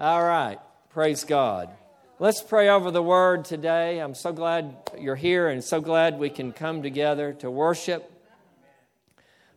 All right. Praise God. Let's pray over the word today. I'm so glad you're here and so glad we can come together to worship.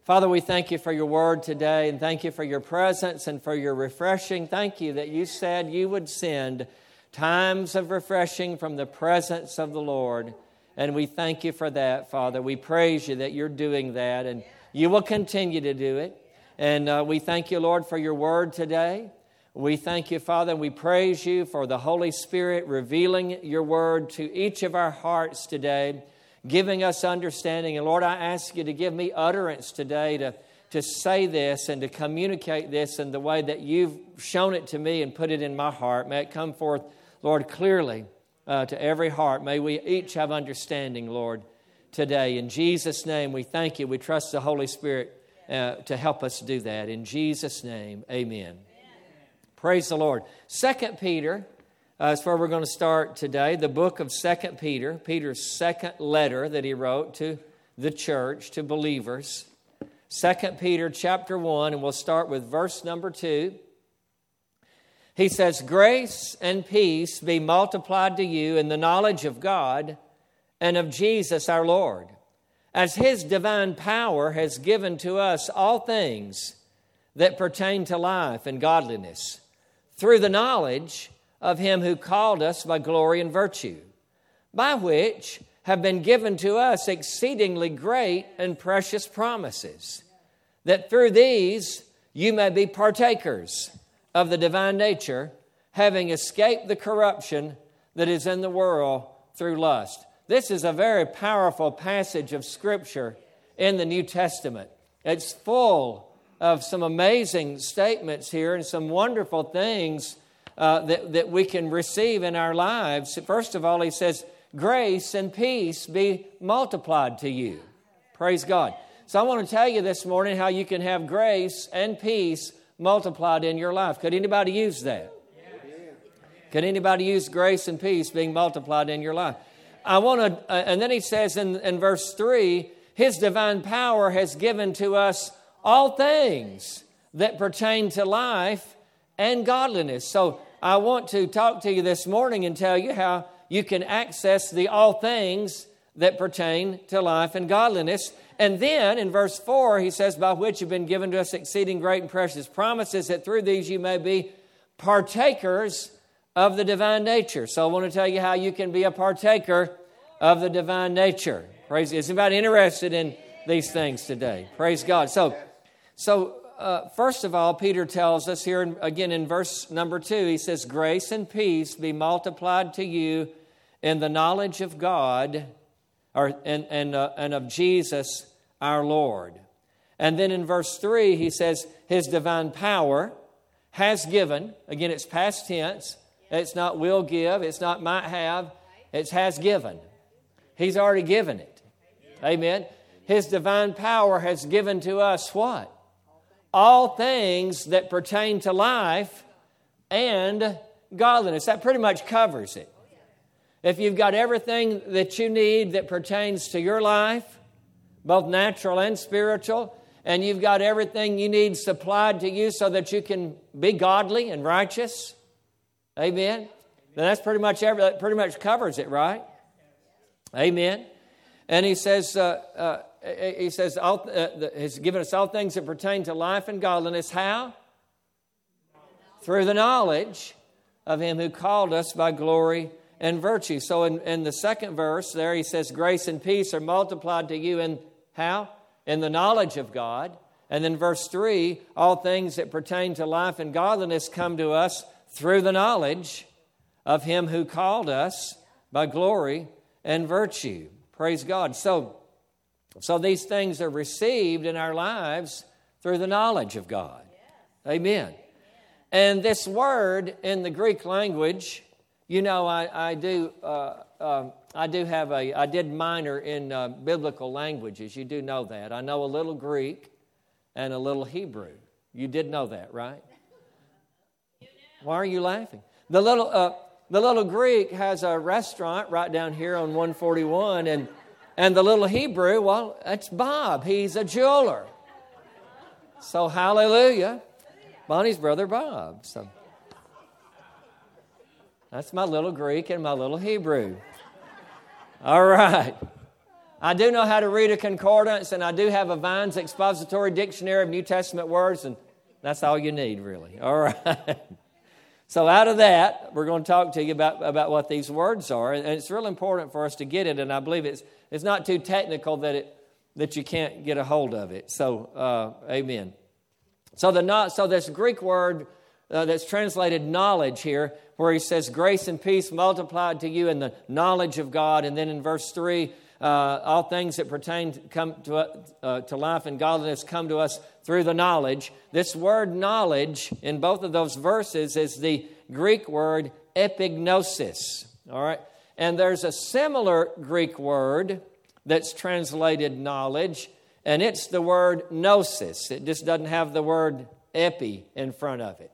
Father, we thank you for your word today and thank you for your presence and for your refreshing. Thank you that you said you would send times of refreshing from the presence of the Lord. And we thank you for that, Father. We praise you that you're doing that and you will continue to do it. And uh, we thank you, Lord, for your word today. We thank you, Father, and we praise you for the Holy Spirit revealing your word to each of our hearts today, giving us understanding. And Lord, I ask you to give me utterance today to, to say this and to communicate this in the way that you've shown it to me and put it in my heart. May it come forth, Lord, clearly uh, to every heart. May we each have understanding, Lord, today. In Jesus' name, we thank you. We trust the Holy Spirit uh, to help us do that. In Jesus' name, amen. Praise the Lord. Second Peter uh, is where we're going to start today. The book of Second Peter, Peter's second letter that he wrote to the church, to believers. Second Peter chapter 1, and we'll start with verse number 2. He says, Grace and peace be multiplied to you in the knowledge of God and of Jesus our Lord, as his divine power has given to us all things that pertain to life and godliness through the knowledge of him who called us by glory and virtue, by which have been given to us exceedingly great and precious promises, that through these you may be partakers of the divine nature, having escaped the corruption that is in the world through lust. This is a very powerful passage of Scripture in the New Testament. It's full of some amazing statements here and some wonderful things uh, that, that we can receive in our lives. First of all, he says, Grace and peace be multiplied to you. Praise God. So I want to tell you this morning how you can have grace and peace multiplied in your life. Could anybody use that? Could anybody use grace and peace being multiplied in your life? I want to, uh, and then he says in, in verse 3 His divine power has given to us all things that pertain to life and godliness. So I want to talk to you this morning and tell you how you can access the all things that pertain to life and godliness. And then in verse 4, he says, By which have been given to us exceeding great and precious promises, that through these you may be partakers of the divine nature. So I want to tell you how you can be a partaker of the divine nature. Praise. Is anybody interested in these things today? Praise God. So so, uh, first of all, Peter tells us here in, again in verse number two, he says, Grace and peace be multiplied to you in the knowledge of God or, and, and, uh, and of Jesus our Lord. And then in verse 3, he says, His divine power has given, again, it's past tense, it's not will give, it's not might have, it's has given. He's already given it. Amen. His divine power has given to us what? All things that pertain to life and godliness. That pretty much covers it. If you've got everything that you need that pertains to your life, both natural and spiritual, and you've got everything you need supplied to you so that you can be godly and righteous, amen. Then that's pretty much every, that pretty much covers it, right? Amen. And he says, uh, uh, he says, all, uh, has given us all things that pertain to life and godliness. How? Through the knowledge of him who called us by glory and virtue. So in, in the second verse there, he says, Grace and peace are multiplied to you in how? In the knowledge of God. And then verse 3 all things that pertain to life and godliness come to us through the knowledge of him who called us by glory and virtue. Praise God. So, so these things are received in our lives through the knowledge of God. Amen. And this word in the Greek language, you know, I, I do. Uh, uh, I do have a. I did minor in uh, biblical languages. You do know that. I know a little Greek and a little Hebrew. You did know that, right? Why are you laughing? The little, uh, the little Greek has a restaurant right down here on 141, and and the little Hebrew, well, that's Bob. He's a jeweler. So, hallelujah. Bonnie's brother Bob. So, That's my little Greek and my little Hebrew. All right. I do know how to read a concordance, and I do have a Vine's Expository Dictionary of New Testament words, and that's all you need, really. All right. so, out of that, we're going to talk to you about, about what these words are, and it's real important for us to get it, and I believe it's, it's not too technical that, it, that you can't get a hold of it. So, uh, amen. So, the, not so this Greek word uh, that's translated knowledge here, where he says, Grace and peace multiplied to you in the knowledge of God. And then in verse 3, uh, all things that pertain to, come to, uh, to life and godliness come to us through the knowledge. This word knowledge in both of those verses is the Greek word epignosis. All right? And there's a similar Greek word that's translated knowledge, and it's the word gnosis. It just doesn't have the word epi in front of it.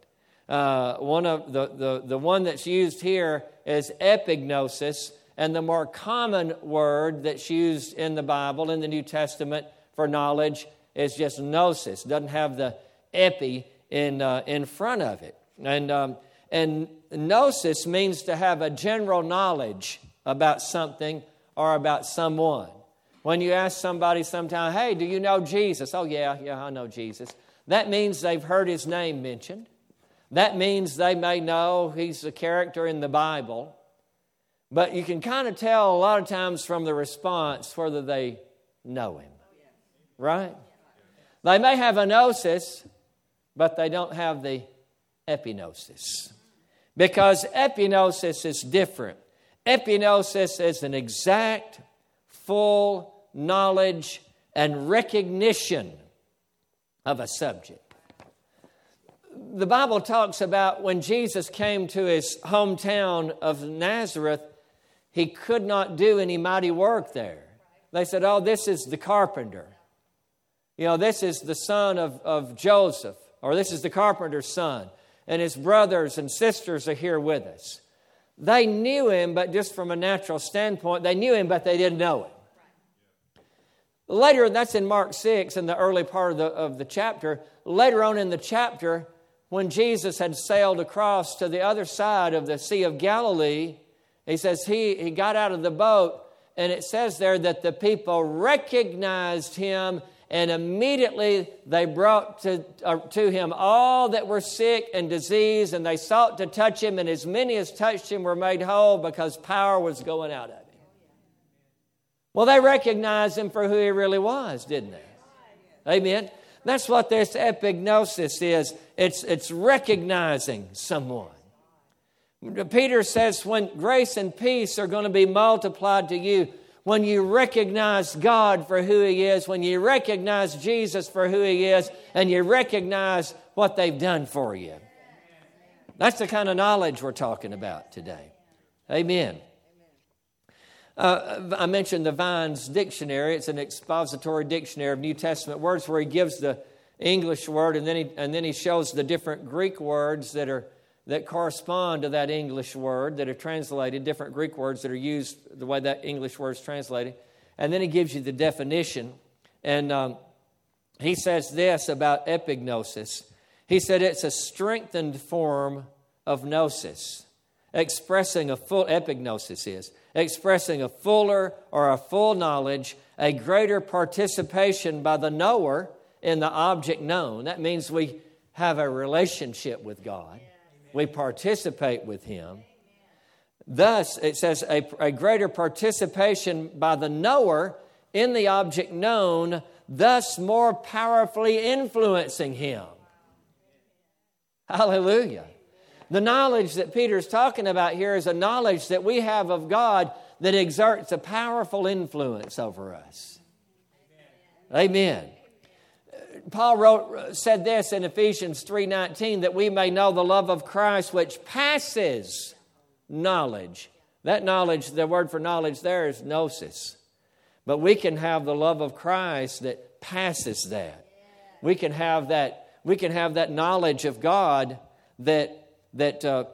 Uh, one of the, the, the one that's used here is epignosis, and the more common word that's used in the Bible, in the New Testament, for knowledge is just gnosis. Doesn't have the epi in, uh, in front of it. And, um, and gnosis means to have a general knowledge about something or about someone. When you ask somebody sometime, hey, do you know Jesus? Oh, yeah, yeah, I know Jesus. That means they've heard his name mentioned. That means they may know he's a character in the Bible. But you can kind of tell a lot of times from the response whether they know him. Right? They may have a gnosis, but they don't have the epignosis. Because epignosis is different. Epignosis is an exact, full knowledge and recognition of a subject. The Bible talks about when Jesus came to his hometown of Nazareth, he could not do any mighty work there. They said, Oh, this is the carpenter. You know, this is the son of, of Joseph, or this is the carpenter's son, and his brothers and sisters are here with us. They knew him, but just from a natural standpoint, they knew him, but they didn't know him. Later, that's in Mark 6, in the early part of the, of the chapter. Later on in the chapter, when Jesus had sailed across to the other side of the Sea of Galilee, he says he, he got out of the boat, and it says there that the people recognized him, and immediately they brought to, uh, to him all that were sick and diseased, and they sought to touch him, and as many as touched him were made whole because power was going out of him. Well, they recognized him for who he really was, didn't they? Amen. That's what this epignosis is it's, it's recognizing someone. Peter says, when grace and peace are going to be multiplied to you, when you recognize God for who He is, when you recognize Jesus for who He is, and you recognize what they've done for you. That's the kind of knowledge we're talking about today. Amen. Uh, I mentioned the Vine's dictionary. It's an expository dictionary of New Testament words where he gives the English word and then he, and then he shows the different Greek words that are that correspond to that English word that are translated, different Greek words that are used the way that English word is translated. And then he gives you the definition. And um, he says this about epignosis. He said it's a strengthened form of gnosis, expressing a full, epignosis is, expressing a fuller or a full knowledge, a greater participation by the knower in the object known. That means we have a relationship with God we participate with Him. Thus, it says a, a greater participation by the knower in the object known, thus more powerfully influencing him. Hallelujah. The knowledge that Peter's talking about here is a knowledge that we have of God that exerts a powerful influence over us. Amen. Paul wrote, said this in Ephesians 3:19 that we may know the love of Christ which passes knowledge. That knowledge, the word for knowledge there is gnosis. But we can have the love of Christ that passes that. We can have that. We can have that knowledge of God that that uh,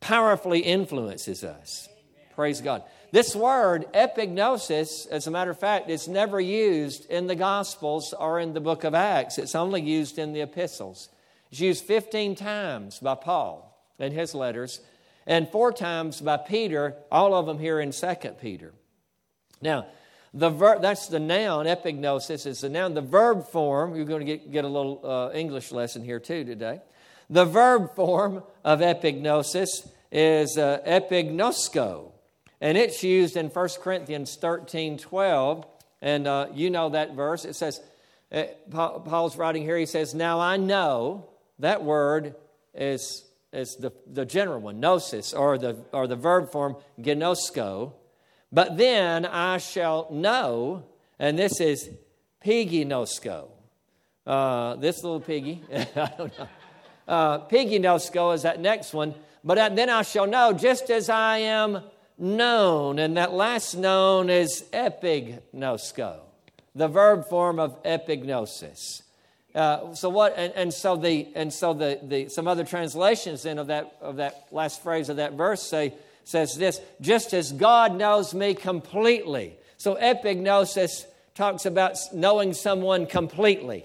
powerfully influences us. Praise God. This word, epignosis, as a matter of fact, is never used in the Gospels or in the book of Acts. It's only used in the epistles. It's used 15 times by Paul in his letters. and four times by Peter, all of them here in 2 Peter. Now, the ver- that's the noun, epignosis is the noun. The verb form, you're going to get, get a little uh, English lesson here too today. The verb form of epignosis is uh, epignosko, and it's used in 1 Corinthians 13 12. And uh, you know that verse. It says, uh, Paul's writing here, he says, Now I know that word is, is the, the general one, gnosis, or the, or the verb form gnosko. But then I shall know, and this is piginosko. Uh, this little piggy, I don't know. Uh, is that next one. But then I shall know, just as I am known. And that last known is epignosko, the verb form of epignosis. Uh, so what and, and, so the and so the, the some other translations then of that of that last phrase of that verse say says this just as God knows me completely. So epignosis talks about knowing someone completely.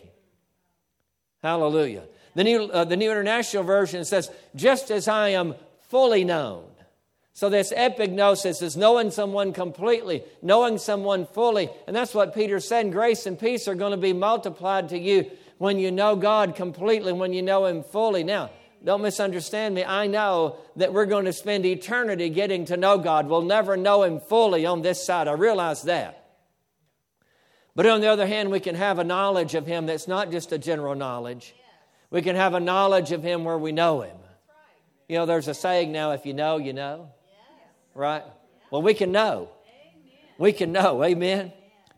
Hallelujah. The new, uh, the new International Version says, just as I am fully known. So, this epignosis is knowing someone completely, knowing someone fully. And that's what Peter said grace and peace are going to be multiplied to you when you know God completely, when you know Him fully. Now, don't misunderstand me. I know that we're going to spend eternity getting to know God. We'll never know Him fully on this side. I realize that. But on the other hand, we can have a knowledge of Him that's not just a general knowledge. We can have a knowledge of Him where we know Him. You know, there's a saying now if you know, you know. Right? Well, we can know. We can know. Amen.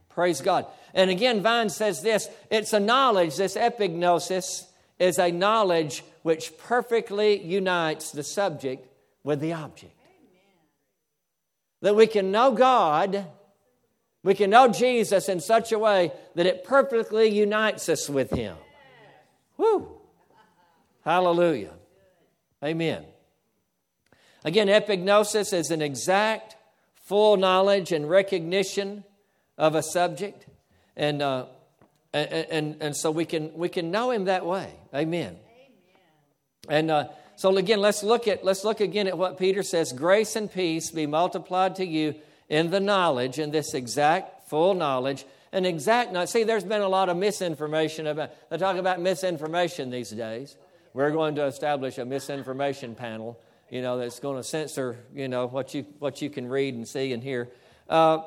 Praise God. And again, Vine says this it's a knowledge, this epignosis is a knowledge which perfectly unites the subject with the object. That we can know God, we can know Jesus in such a way that it perfectly unites us with Him. Woo! Hallelujah. Amen. Again, epignosis is an exact, full knowledge and recognition of a subject. And, uh, and, and, and, so we can, we can know him that way. Amen. Amen. And uh, so again, let's look at let's look again at what Peter says: grace and peace be multiplied to you in the knowledge, in this exact, full knowledge. An exact knowledge. See, there's been a lot of misinformation about they talk about misinformation these days. We're going to establish a misinformation panel you know, that's going to censor, you know, what you, what you can read and see and hear. Uh,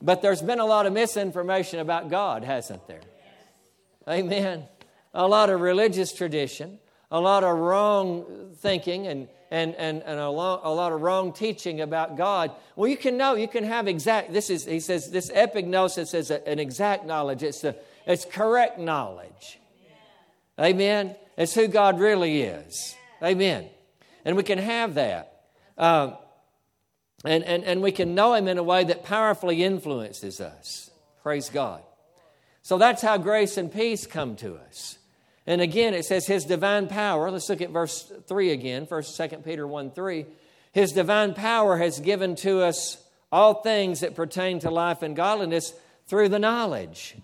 but there's been a lot of misinformation about God, hasn't there? Amen. A lot of religious tradition, a lot of wrong thinking, and, and, and, and a, lot, a lot of wrong teaching about God. Well, you can know, you can have exact, this is, he says, this epignosis is a, an exact knowledge. It's, a, it's correct knowledge. Amen. It's who God really is. Amen. And we can have that. Uh, and, and, and we can know Him in a way that powerfully influences us. Praise God. So that's how grace and peace come to us. And again, it says His divine power. Let's look at verse 3 again, 1st, 2 Peter 1 3. His divine power has given to us all things that pertain to life and godliness through the knowledge,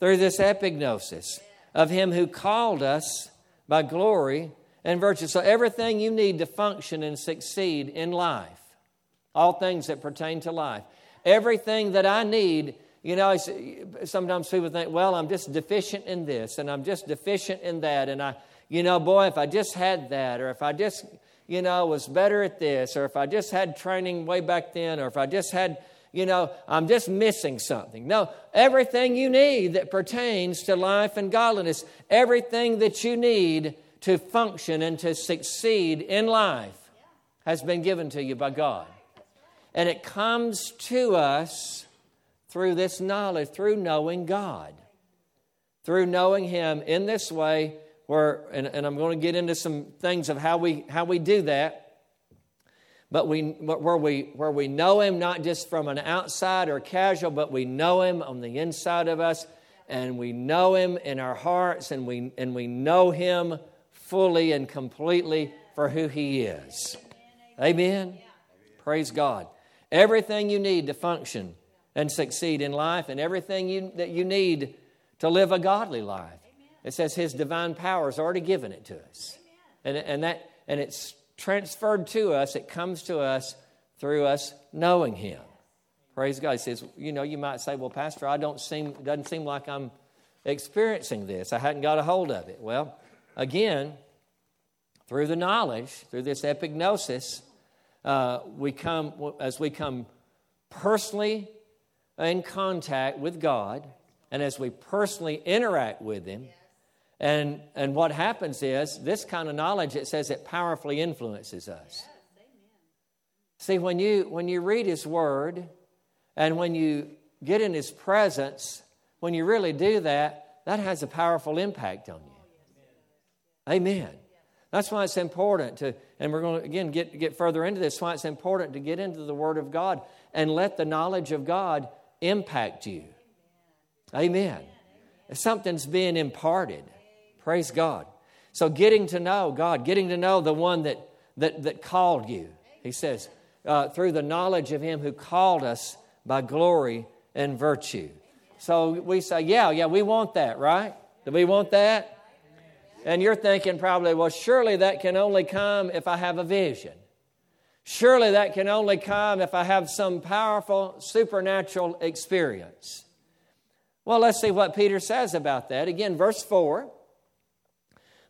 through this epignosis of Him who called us by glory and virtue. So, everything you need to function and succeed in life, all things that pertain to life, everything that I need. You know, sometimes people think, well, I'm just deficient in this and I'm just deficient in that. And I, you know, boy, if I just had that, or if I just, you know, was better at this, or if I just had training way back then, or if I just had, you know, I'm just missing something. No, everything you need that pertains to life and godliness, everything that you need to function and to succeed in life has been given to you by God. And it comes to us through this knowledge, through knowing God, through knowing Him in this way. Where, and, and I'm going to get into some things of how we, how we do that. But we, where, we, where we know Him not just from an outside or casual, but we know Him on the inside of us, and we know Him in our hearts, and we, and we know Him fully and completely for who He is. Amen? Praise God. Everything you need to function and succeed in life, and everything you, that you need to live a godly life. It says His divine power has already given it to us. And, and, that, and it's transferred to us, it comes to us through us knowing Him. Praise God. He says, you know, you might say, well, Pastor, I don't seem, it doesn't seem like I'm experiencing this. I hadn't got a hold of it. Well, again, through the knowledge, through this epignosis, uh, we come, as we come personally in contact with God, and as we personally interact with Him, and, and what happens is this kind of knowledge, it says it powerfully influences us. See, when you, when you read His Word and when you get in His presence, when you really do that, that has a powerful impact on you. Amen. That's why it's important to, and we're going to again get, get further into this, why it's important to get into the Word of God and let the knowledge of God impact you. Amen. If something's being imparted, praise God. So getting to know God, getting to know the one that, that, that called you, he says, uh, through the knowledge of him who called us by glory and virtue. So we say, yeah, yeah, we want that, right? Do we want that? And you're thinking probably, well, surely that can only come if I have a vision. Surely that can only come if I have some powerful supernatural experience. Well, let's see what Peter says about that. Again, verse 4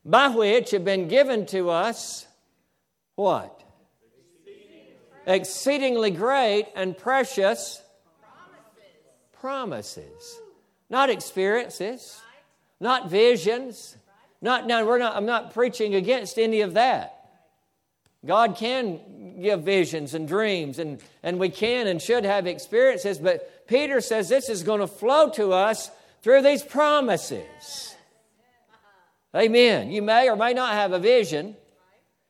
by which have been given to us what? Exceedingly great and precious promises. Not experiences, not visions. Not, now, we're not, I'm not preaching against any of that. God can give visions and dreams, and, and we can and should have experiences, but Peter says this is going to flow to us through these promises. Amen. You may or may not have a vision,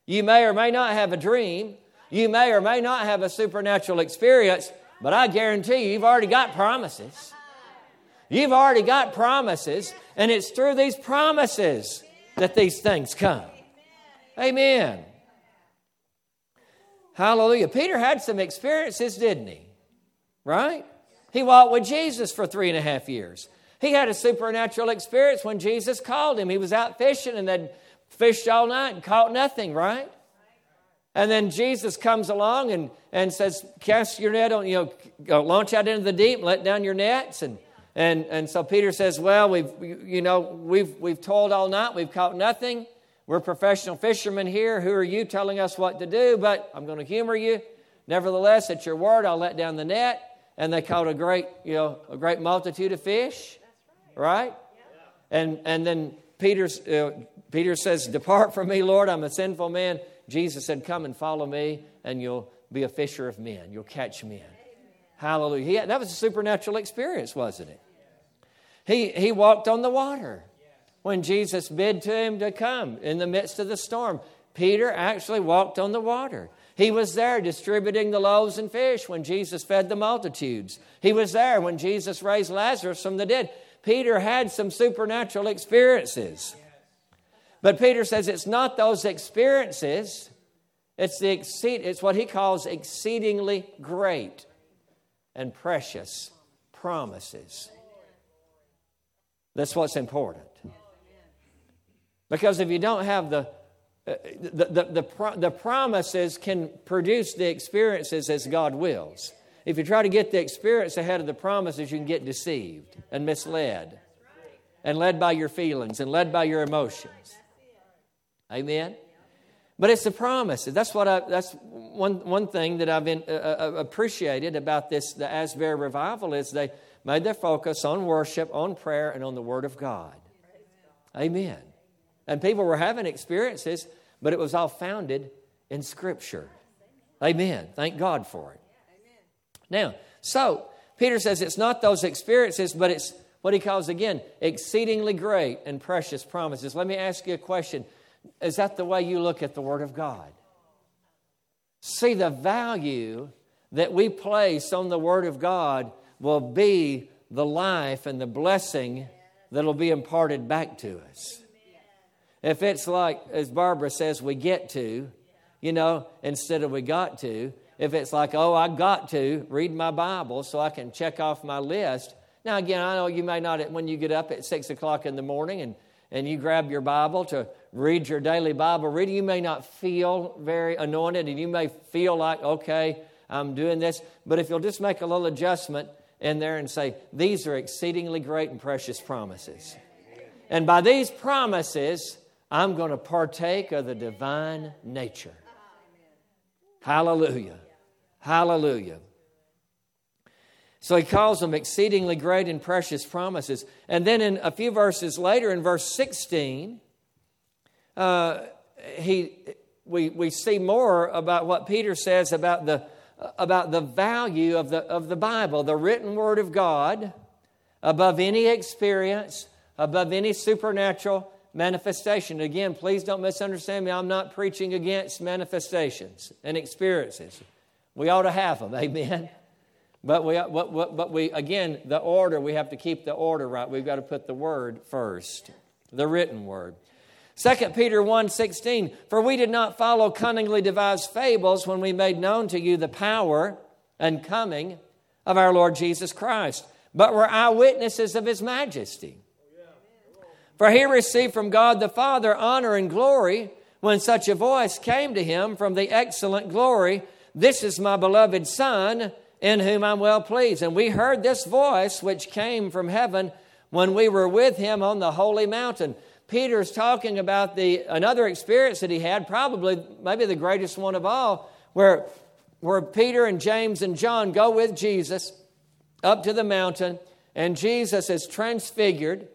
you may or may not have a dream, you may or may not have a supernatural experience, but I guarantee you, you've already got promises. You've already got promises, and it's through these promises that these things come. Amen. Hallelujah. Peter had some experiences, didn't he? Right? He walked with Jesus for three and a half years. He had a supernatural experience when Jesus called him. He was out fishing and then fished all night and caught nothing, right? And then Jesus comes along and, and says, Cast your net on, you know, launch out into the deep, let down your nets. And, and, and so Peter says, Well, we've, you know, we've, we've toiled all night, we've caught nothing. We're professional fishermen here. Who are you telling us what to do? But I'm going to humor you. Nevertheless, at your word, I'll let down the net. And they caught a great, you know, a great multitude of fish. Right? And, and then Peter, uh, Peter says, Depart from me, Lord, I'm a sinful man. Jesus said, Come and follow me, and you'll be a fisher of men. You'll catch men. Hallelujah. Had, that was a supernatural experience, wasn't it? He, he walked on the water when Jesus bid to him to come in the midst of the storm. Peter actually walked on the water. He was there distributing the loaves and fish when Jesus fed the multitudes. He was there when Jesus raised Lazarus from the dead. Peter had some supernatural experiences. But Peter says it's not those experiences, it's, the exceed, it's what he calls exceedingly great and precious promises. That's what's important. Because if you don't have the, uh, the, the, the, the, promises can produce the experiences as God wills. If you try to get the experience ahead of the promises, you can get deceived and misled and led by your feelings and led by your emotions. Amen? But it's the promises. That's what I, that's one, one thing that I've uh, uh, appreciated about this, the Asbury revival, is they made their focus on worship, on prayer, and on the Word of God. Amen. And people were having experiences, but it was all founded in Scripture. Amen. Thank God for it. Now, so Peter says it's not those experiences, but it's what he calls again exceedingly great and precious promises. Let me ask you a question Is that the way you look at the Word of God? See, the value that we place on the Word of God will be the life and the blessing that will be imparted back to us. If it's like, as Barbara says, we get to, you know, instead of we got to, if it's like, oh, I got to read my Bible so I can check off my list. Now, again, I know you may not, when you get up at 6 o'clock in the morning and, and you grab your Bible to read your daily Bible reading. You may not feel very anointed and you may feel like, okay, I'm doing this. But if you'll just make a little adjustment in there and say, these are exceedingly great and precious promises. And by these promises, I'm going to partake of the divine nature. Hallelujah. Hallelujah. So he calls them exceedingly great and precious promises. And then in a few verses later, in verse 16, uh, he, we, we see more about what Peter says about the, about the value of the, of the Bible, the written Word of God, above any experience, above any supernatural manifestation. Again, please don't misunderstand me. I'm not preaching against manifestations and experiences. We ought to have them, amen. But we, but, but we, again, the order, we have to keep the order right. We've got to put the word first, the written word. 2 Peter 1 16, for we did not follow cunningly devised fables when we made known to you the power and coming of our Lord Jesus Christ, but were eyewitnesses of his majesty. For he received from God the Father honor and glory when such a voice came to him from the excellent glory This is my beloved Son in whom I'm well pleased. And we heard this voice which came from heaven when we were with him on the holy mountain. Peter's talking about the another experience that he had, probably maybe the greatest one of all, where, where Peter and James and John go with Jesus up to the mountain, and Jesus is transfigured.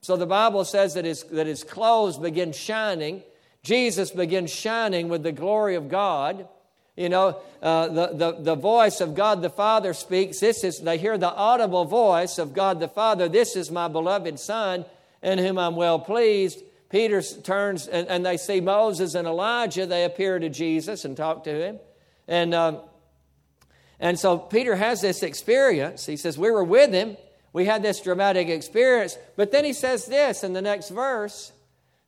So the Bible says that his, that his clothes begin shining. Jesus begins shining with the glory of God. You know, uh, the, the, the voice of God the Father speaks. This is, they hear the audible voice of God the Father. This is my beloved Son in whom I'm well pleased. Peter turns and, and they see Moses and Elijah. They appear to Jesus and talk to him. And, um, and so Peter has this experience. He says, We were with him. We had this dramatic experience. But then he says this in the next verse.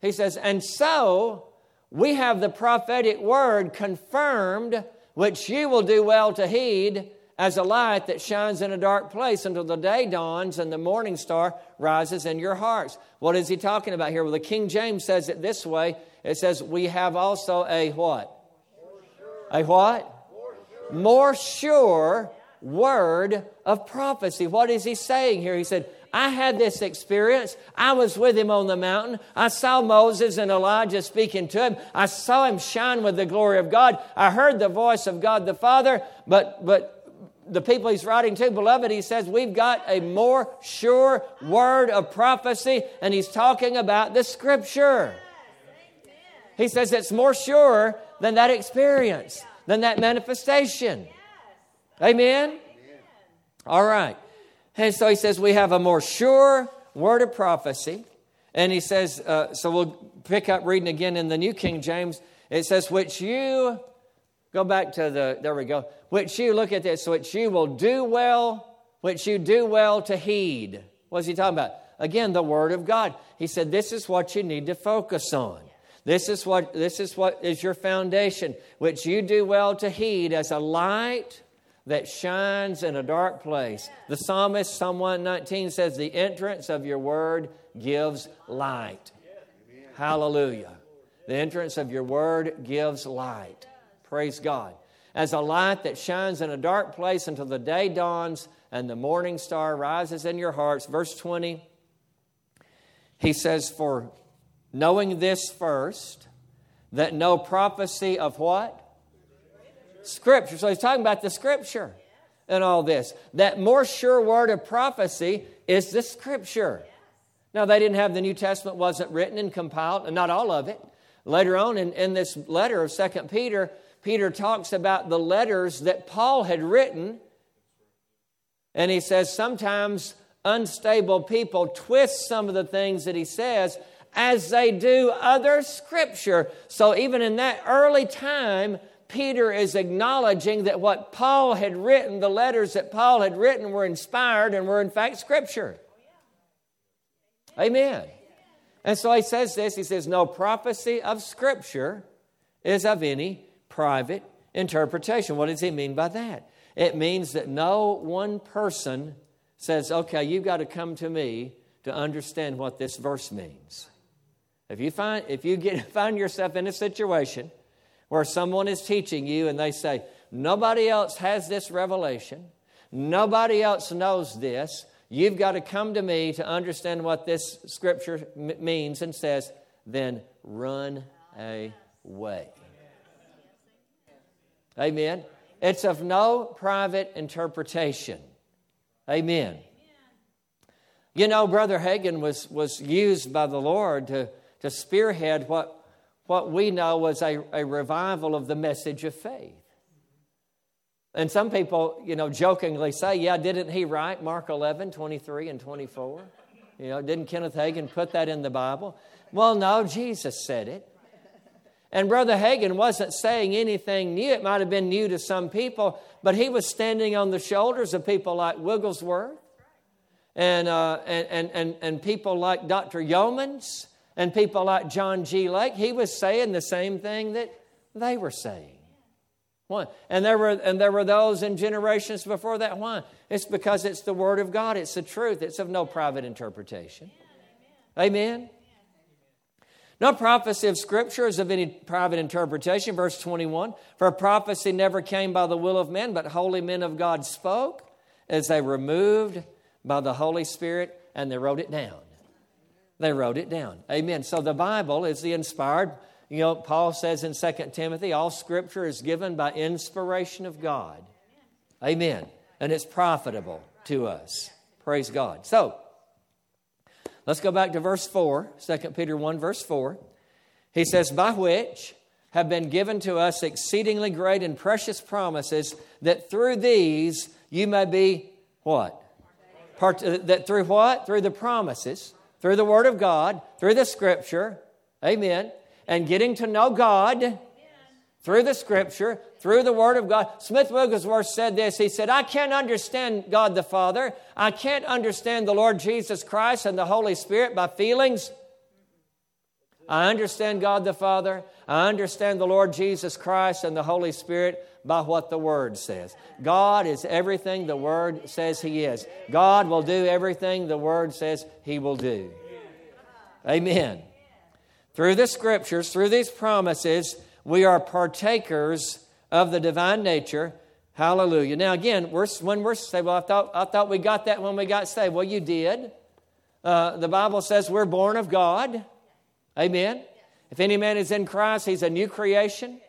He says, And so we have the prophetic word confirmed, which you will do well to heed as a light that shines in a dark place until the day dawns and the morning star rises in your hearts. What is he talking about here? Well, the King James says it this way it says, We have also a what? A what? More sure word of prophecy. What is he saying here? He said, I had this experience. I was with him on the mountain. I saw Moses and Elijah speaking to him. I saw him shine with the glory of God. I heard the voice of God the Father, but, but the people he's writing to, beloved, he says, we've got a more sure word of prophecy, and he's talking about the scripture. He says it's more sure than that experience, than that manifestation. Amen? All right. And so he says we have a more sure word of prophecy. And he says, uh, so we'll pick up reading again in the New King James. It says, which you, go back to the, there we go, which you, look at this, which you will do well, which you do well to heed. What's he talking about? Again, the Word of God. He said, this is what you need to focus on. This is what, this is, what is your foundation, which you do well to heed as a light that shines in a dark place. The psalmist, Psalm 119, says, The entrance of your word gives light. Hallelujah. The entrance of your word gives light. Praise God. As a light that shines in a dark place until the day dawns and the morning star rises in your hearts. Verse 20, he says, For knowing this first, that no prophecy of what? Scripture. So he's talking about the Scripture and all this. That more sure word of prophecy is the Scripture. Now, they didn't have the New Testament, wasn't written and compiled, and not all of it. Later on in, in this letter of Second Peter, Peter talks about the letters that Paul had written. And he says sometimes unstable people twist some of the things that he says as they do other scripture. So even in that early time, Peter is acknowledging that what Paul had written, the letters that Paul had written, were inspired and were in fact Scripture. Amen. And so he says this he says, No prophecy of Scripture is of any private interpretation. What does he mean by that? It means that no one person says, Okay, you've got to come to me to understand what this verse means. If you find, if you get, find yourself in a situation where someone is teaching you and they say, nobody else has this revelation, nobody else knows this, you've got to come to me to understand what this scripture m- means and says, then run away. Amen. It's of no private interpretation. Amen. You know, Brother Hagin was, was used by the Lord to, to spearhead what, what we know was a, a revival of the message of faith. And some people, you know, jokingly say, yeah, didn't he write Mark 11, 23 and 24? You know, didn't Kenneth Hagin put that in the Bible? Well, no, Jesus said it. And Brother Hagin wasn't saying anything new. It might have been new to some people, but he was standing on the shoulders of people like Wigglesworth and, uh, and, and, and, and people like Dr. Yeomans and people like John G. Lake. He was saying the same thing that they were saying. Why? And there were and there were those in generations before that. Why? It's because it's the Word of God. It's the truth. It's of no private interpretation. Amen. No prophecy of Scripture is of any private interpretation. Verse 21 For prophecy never came by the will of men, but holy men of God spoke as they were moved by the Holy Spirit and they wrote it down. They wrote it down. Amen. So the Bible is the inspired you know, Paul says in 2 Timothy, all scripture is given by inspiration of God. Amen. And it's profitable to us. Praise God. So, let's go back to verse 4, 2 Peter 1, verse 4. He says, By which have been given to us exceedingly great and precious promises, that through these you may be what? Part, uh, that through what? Through the promises, through the Word of God, through the Scripture. Amen and getting to know God through the Scripture, through the Word of God. Smith Wigglesworth said this. He said, I can't understand God the Father. I can't understand the Lord Jesus Christ and the Holy Spirit by feelings. I understand God the Father. I understand the Lord Jesus Christ and the Holy Spirit by what the Word says. God is everything the Word says He is. God will do everything the Word says He will do. Amen. Through the scriptures, through these promises, we are partakers of the divine nature. Hallelujah. Now, again, we're, when we're saved, well, I thought, I thought we got that when we got saved. Well, you did. Uh, the Bible says we're born of God. Amen. If any man is in Christ, he's a new creation.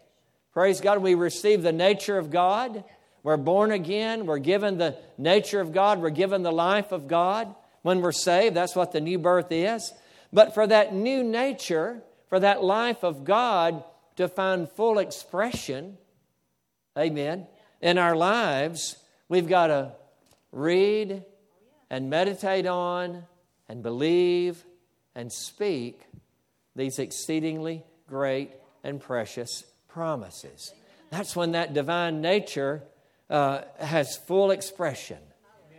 Praise God. We receive the nature of God. We're born again. We're given the nature of God. We're given the life of God. When we're saved, that's what the new birth is. But for that new nature, for that life of God to find full expression, amen, in our lives, we've got to read and meditate on and believe and speak these exceedingly great and precious promises. That's when that divine nature uh, has full expression.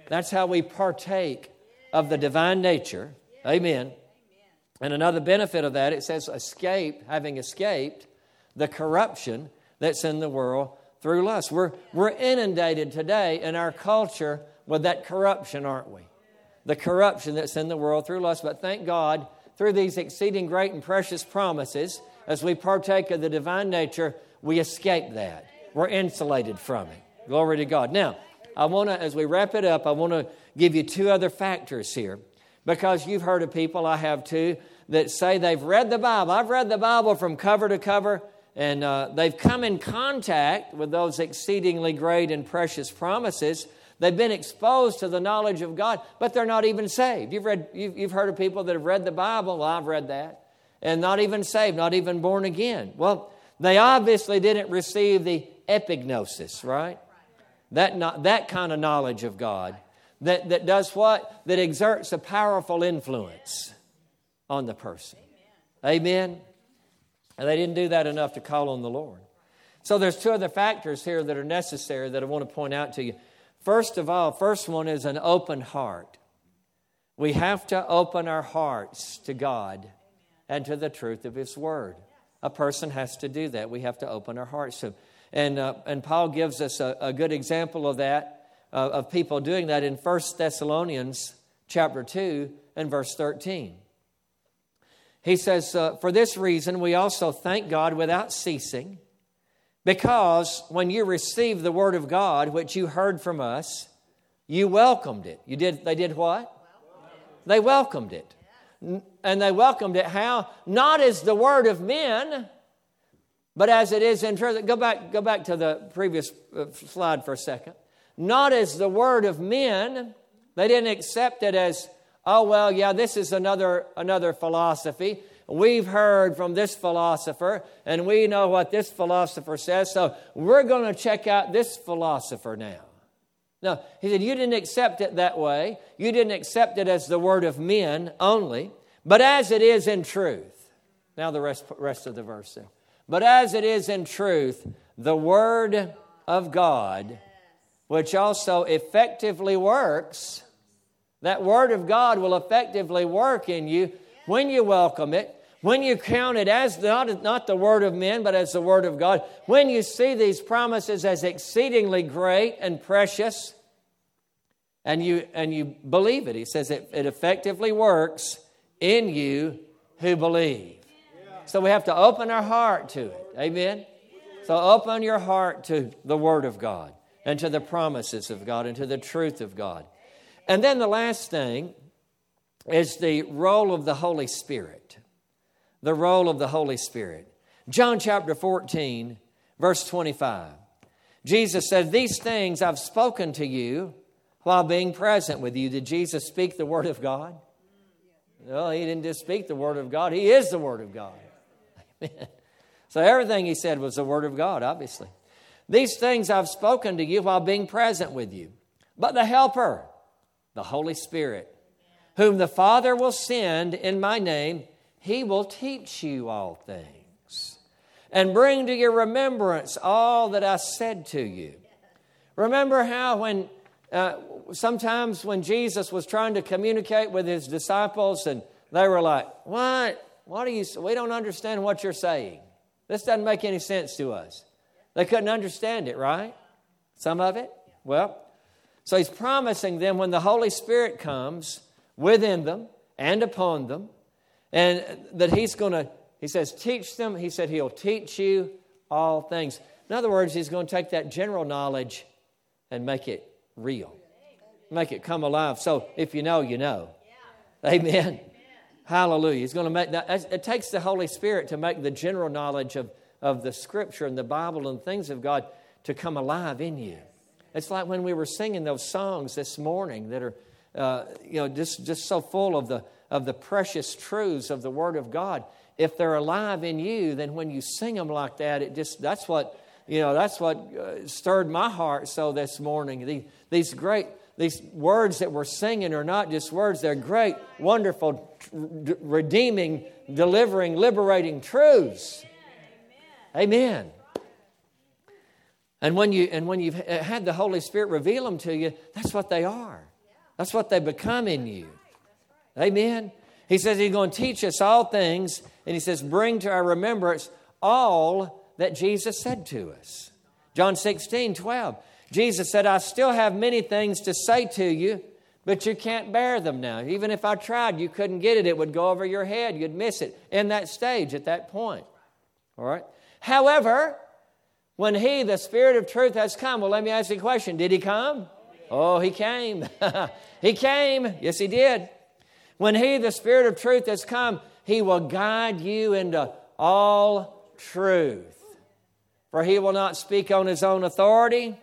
That's how we partake of the divine nature. Amen. And another benefit of that, it says, escape, having escaped the corruption that's in the world through lust. We're, we're inundated today in our culture with that corruption, aren't we? The corruption that's in the world through lust. But thank God, through these exceeding great and precious promises, as we partake of the divine nature, we escape that. We're insulated from it. Glory to God. Now, I want to, as we wrap it up, I want to give you two other factors here because you've heard of people, I have too, that say they've read the Bible. I've read the Bible from cover to cover, and uh, they've come in contact with those exceedingly great and precious promises. They've been exposed to the knowledge of God, but they're not even saved. You've, read, you've, you've heard of people that have read the Bible. Well, I've read that. And not even saved, not even born again. Well, they obviously didn't receive the epignosis, right? That, not, that kind of knowledge of God that, that does what? That exerts a powerful influence on the person. Amen. And they didn't do that enough to call on the Lord. So there's two other factors here that are necessary that I want to point out to you. First of all, first one is an open heart. We have to open our hearts to God and to the truth of His Word. A person has to do that. We have to open our hearts to Him. And, uh, and Paul gives us a, a good example of that uh, of people doing that in 1 Thessalonians chapter 2 and verse 13. He says, uh, For this reason, we also thank God without ceasing, because when you received the word of God, which you heard from us, you welcomed it. You did, they did what? They welcomed it. And they welcomed it how? Not as the word of men, but as it is in truth. Go back, go back to the previous uh, slide for a second. Not as the word of men. They didn't accept it as oh well yeah this is another another philosophy. We've heard from this philosopher and we know what this philosopher says so we're going to check out this philosopher now. No he said you didn't accept it that way. You didn't accept it as the word of men only but as it is in truth. Now the rest, rest of the verse there. But as it is in truth the word of god which also effectively works that Word of God will effectively work in you when you welcome it, when you count it as not, not the Word of men, but as the Word of God, when you see these promises as exceedingly great and precious, and you, and you believe it. He says it, it effectively works in you who believe. So we have to open our heart to it. Amen? So open your heart to the Word of God and to the promises of God and to the truth of God. And then the last thing is the role of the Holy Spirit. The role of the Holy Spirit. John chapter 14, verse 25. Jesus said, These things I've spoken to you while being present with you. Did Jesus speak the Word of God? No, he didn't just speak the Word of God, He is the Word of God. Amen. So everything he said was the Word of God, obviously. These things I've spoken to you while being present with you. But the Helper, the Holy Spirit, whom the Father will send in my name, he will teach you all things and bring to your remembrance all that I said to you. Remember how when uh, sometimes when Jesus was trying to communicate with his disciples and they were like, What? What are you? We don't understand what you're saying. This doesn't make any sense to us. They couldn't understand it, right? Some of it? Well, so he's promising them when the Holy Spirit comes within them and upon them, and that he's going to, he says, teach them. He said he'll teach you all things. In other words, he's going to take that general knowledge and make it real, make it come alive. So if you know, you know. Amen. Hallelujah. He's going to make that. It takes the Holy Spirit to make the general knowledge of, of the Scripture and the Bible and things of God to come alive in you. It's like when we were singing those songs this morning that are, uh, you know, just, just so full of the, of the precious truths of the Word of God. If they're alive in you, then when you sing them like that, it just, that's what, you know, that's what uh, stirred my heart so this morning. These, these great, these words that we're singing are not just words, they're great, wonderful, redeeming, delivering, liberating truths. Amen. And when, you, and when you've uh, had the Holy Spirit reveal them to you, that's what they are. That's what they become in you. Amen. He says he's going to teach us all things, and he says, bring to our remembrance all that Jesus said to us. John 16, 12. Jesus said, I still have many things to say to you, but you can't bear them now. Even if I tried, you couldn't get it. It would go over your head. You'd miss it in that stage at that point. All right? However, when He, the Spirit of truth, has come, well, let me ask you a question Did He come? Oh, He came. he came. Yes, He did. When He, the Spirit of truth, has come, He will guide you into all truth. For He will not speak on His own authority.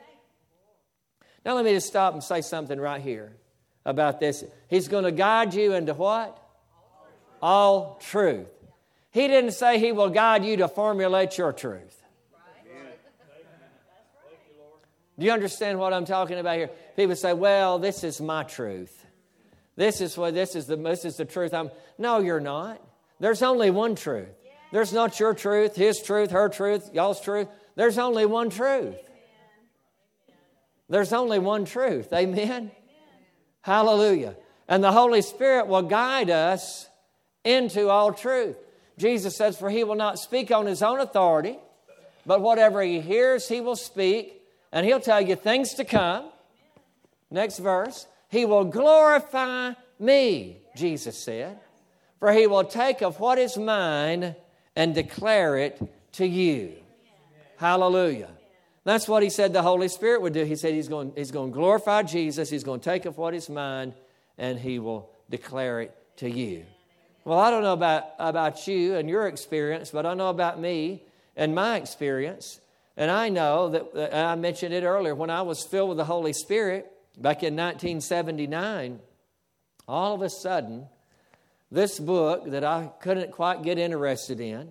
Now, let me just stop and say something right here about this. He's going to guide you into what? All truth. He didn't say He will guide you to formulate your truth. Do you understand what I'm talking about here? People say, "Well, this is my truth. This is what this is the this is the truth." I'm no, you're not. There's only one truth. There's not your truth, his truth, her truth, y'all's truth. There's only one truth. There's only one truth. Amen. Hallelujah. And the Holy Spirit will guide us into all truth. Jesus says, For he will not speak on his own authority, but whatever he hears, he will speak and he'll tell you things to come. Next verse. He will glorify me, Jesus said. For he will take of what is mine and declare it to you. Hallelujah. That's what he said the Holy Spirit would do. He said he's going, he's going to glorify Jesus, he's going to take of what is mine, and he will declare it to you. Well, I don't know about, about you and your experience, but I know about me and my experience. And I know that, I mentioned it earlier, when I was filled with the Holy Spirit back in 1979, all of a sudden, this book that I couldn't quite get interested in,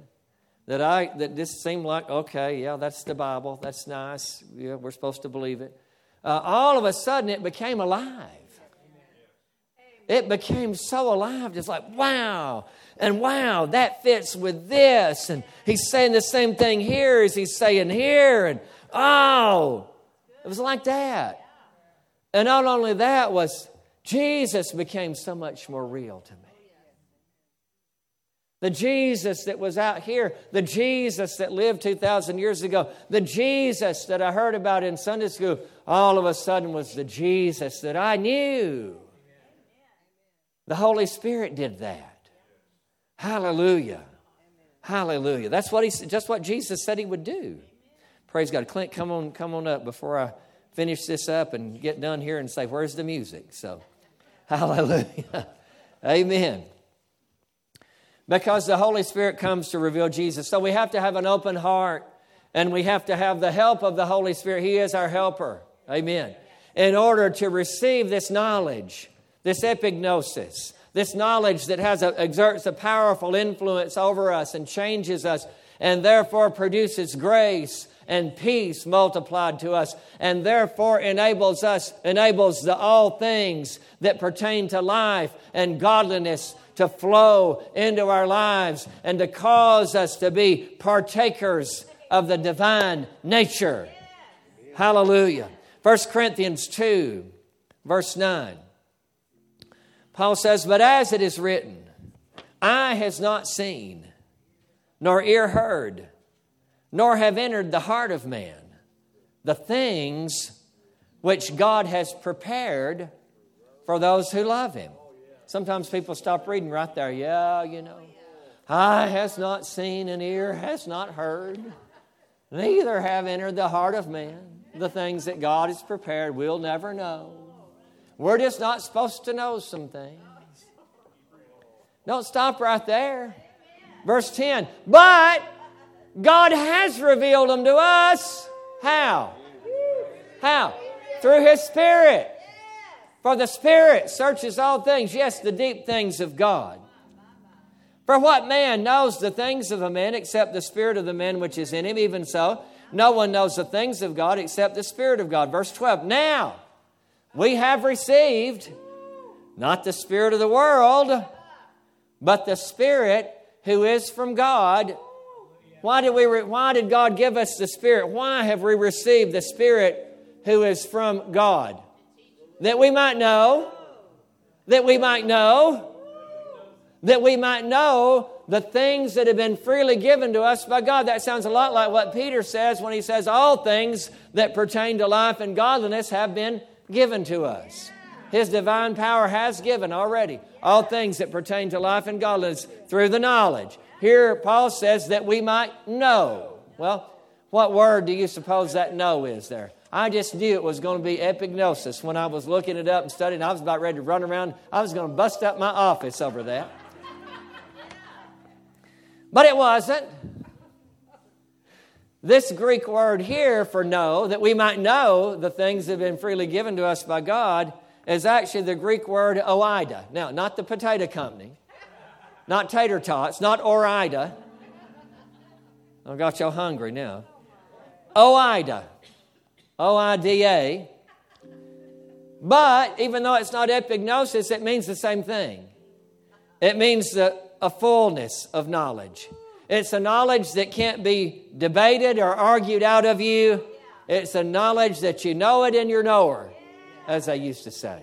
that I that just seemed like okay, yeah, that's the Bible, that's nice, yeah, we're supposed to believe it. Uh, all of a sudden, it became alive. It became so alive, just like wow, and wow, that fits with this, and he's saying the same thing here as he's saying here, and oh, it was like that. And not only that was Jesus became so much more real to me. The Jesus that was out here, the Jesus that lived 2,000 years ago, the Jesus that I heard about in Sunday school, all of a sudden was the Jesus that I knew. The Holy Spirit did that. Hallelujah. Hallelujah. That's what he just what Jesus said he would do. Praise God. Clint, come on, come on up before I finish this up and get done here and say, Where's the music? So hallelujah. Amen because the Holy Spirit comes to reveal Jesus. So we have to have an open heart and we have to have the help of the Holy Spirit. He is our helper. Amen. In order to receive this knowledge, this epignosis, this knowledge that has a, exerts a powerful influence over us and changes us and therefore produces grace and peace multiplied to us and therefore enables us enables the all things that pertain to life and godliness to flow into our lives and to cause us to be partakers of the divine nature. Hallelujah. 1 Corinthians 2, verse 9. Paul says, But as it is written, eye has not seen, nor ear heard, nor have entered the heart of man the things which God has prepared for those who love him. Sometimes people stop reading right there. Yeah, you know. Eye has not seen, and ear has not heard. Neither have entered the heart of man the things that God has prepared. We'll never know. We're just not supposed to know some things. Don't stop right there. Verse 10 But God has revealed them to us. How? How? Through His Spirit. For the Spirit searches all things, yes, the deep things of God. For what man knows the things of a man except the Spirit of the man which is in him? Even so, no one knows the things of God except the Spirit of God. Verse 12 Now we have received not the Spirit of the world, but the Spirit who is from God. Why did, we re- why did God give us the Spirit? Why have we received the Spirit who is from God? that we might know, that we might know, that we might know the things that have been freely given to us by God. That sounds a lot like what Peter says when he says, All things that pertain to life and godliness have been given to us. His divine power has given already all things that pertain to life and godliness through the knowledge. Here, Paul says that we might know. Well, what word do you suppose that know is there? I just knew it was going to be epignosis when I was looking it up and studying. I was about ready to run around. I was going to bust up my office over that. But it wasn't. This Greek word here for know, that we might know the things that have been freely given to us by God, is actually the Greek word oida. Now, not the potato company, not tater tots, not Ore-Ida. I got y'all hungry now. Oida. O I D A. But even though it's not epignosis, it means the same thing. It means a, a fullness of knowledge. It's a knowledge that can't be debated or argued out of you. It's a knowledge that you know it in your knower, as I used to say.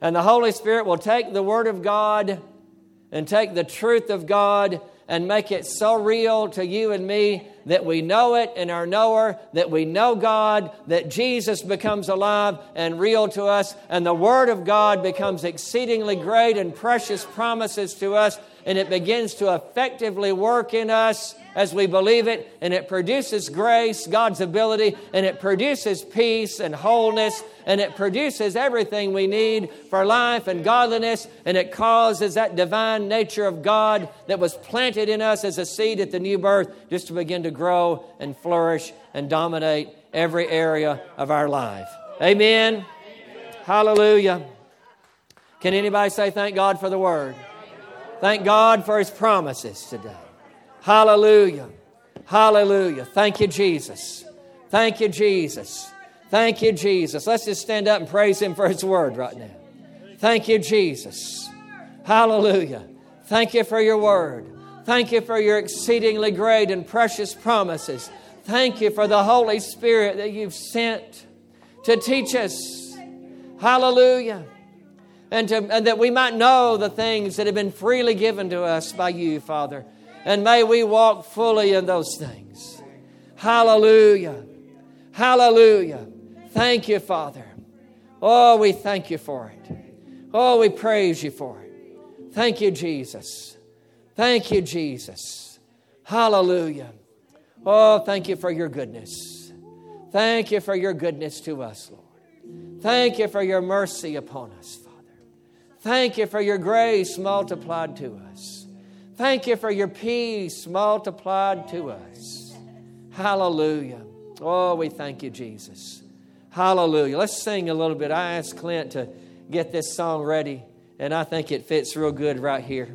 And the Holy Spirit will take the Word of God and take the truth of God and make it so real to you and me that we know it in our knower, that we know God, that Jesus becomes alive and real to us, and the Word of God becomes exceedingly great and precious promises to us, and it begins to effectively work in us as we believe it, and it produces grace, God's ability, and it produces peace and wholeness, and it produces everything we need for life and godliness, and it causes that divine nature of God that was planted in us as a seed at the new birth just to begin to grow and flourish and dominate every area of our life. Amen. Amen. Hallelujah. Can anybody say thank God for the word? Thank God for his promises today. Hallelujah. Hallelujah. Thank you, Jesus. Thank you, Jesus. Thank you, Jesus. Let's just stand up and praise him for his word right now. Thank you, Jesus. Hallelujah. Thank you for your word. Thank you for your exceedingly great and precious promises. Thank you for the Holy Spirit that you've sent to teach us. Hallelujah and, to, and that we might know the things that have been freely given to us by you, Father. And may we walk fully in those things. Hallelujah. Hallelujah. Thank you, Father. Oh, we thank you for it. Oh, we praise you for it. Thank you, Jesus. Thank you, Jesus. Hallelujah. Oh, thank you for your goodness. Thank you for your goodness to us, Lord. Thank you for your mercy upon us. Father. Thank you for your grace multiplied to us. Thank you for your peace multiplied to us. Hallelujah. Oh, we thank you, Jesus. Hallelujah. Let's sing a little bit. I asked Clint to get this song ready, and I think it fits real good right here.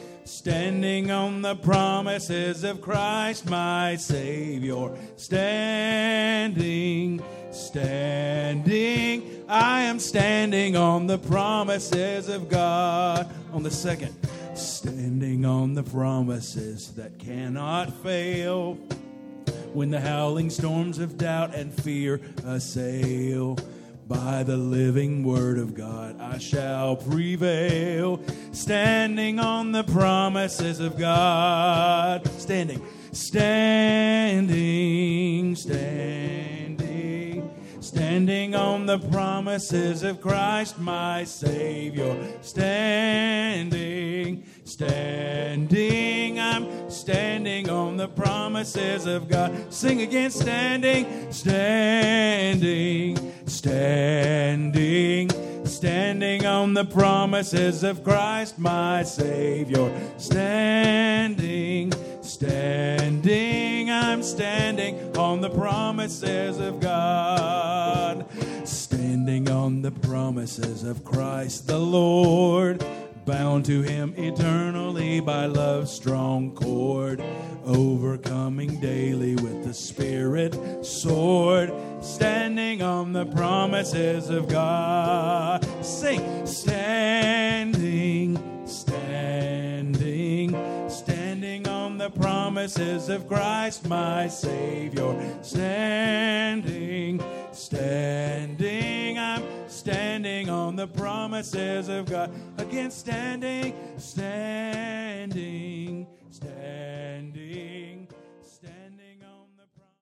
standing on the promises of Christ, my Savior. Standing, standing, I am standing on the promises of God. On the second, standing on the promises that cannot fail. When the howling storms of doubt and fear assail, by the living word of God I shall prevail. Standing on the promises of God. Standing, standing, standing, standing on the promises of Christ my Savior. Standing, standing, I'm standing on the promises of God. Sing again, standing, standing, standing, standing on the promises of Christ my Savior. Standing, standing, I'm standing on the promises of God. Standing on the promises of Christ the Lord bound to him eternally by love's strong cord, overcoming daily with the Spirit sword, standing on the promises of God. Sing, standing, standing, standing on the promises of Christ, my Savior, standing, standing, I'm standing on the promises of God. Again, standing, standing, standing.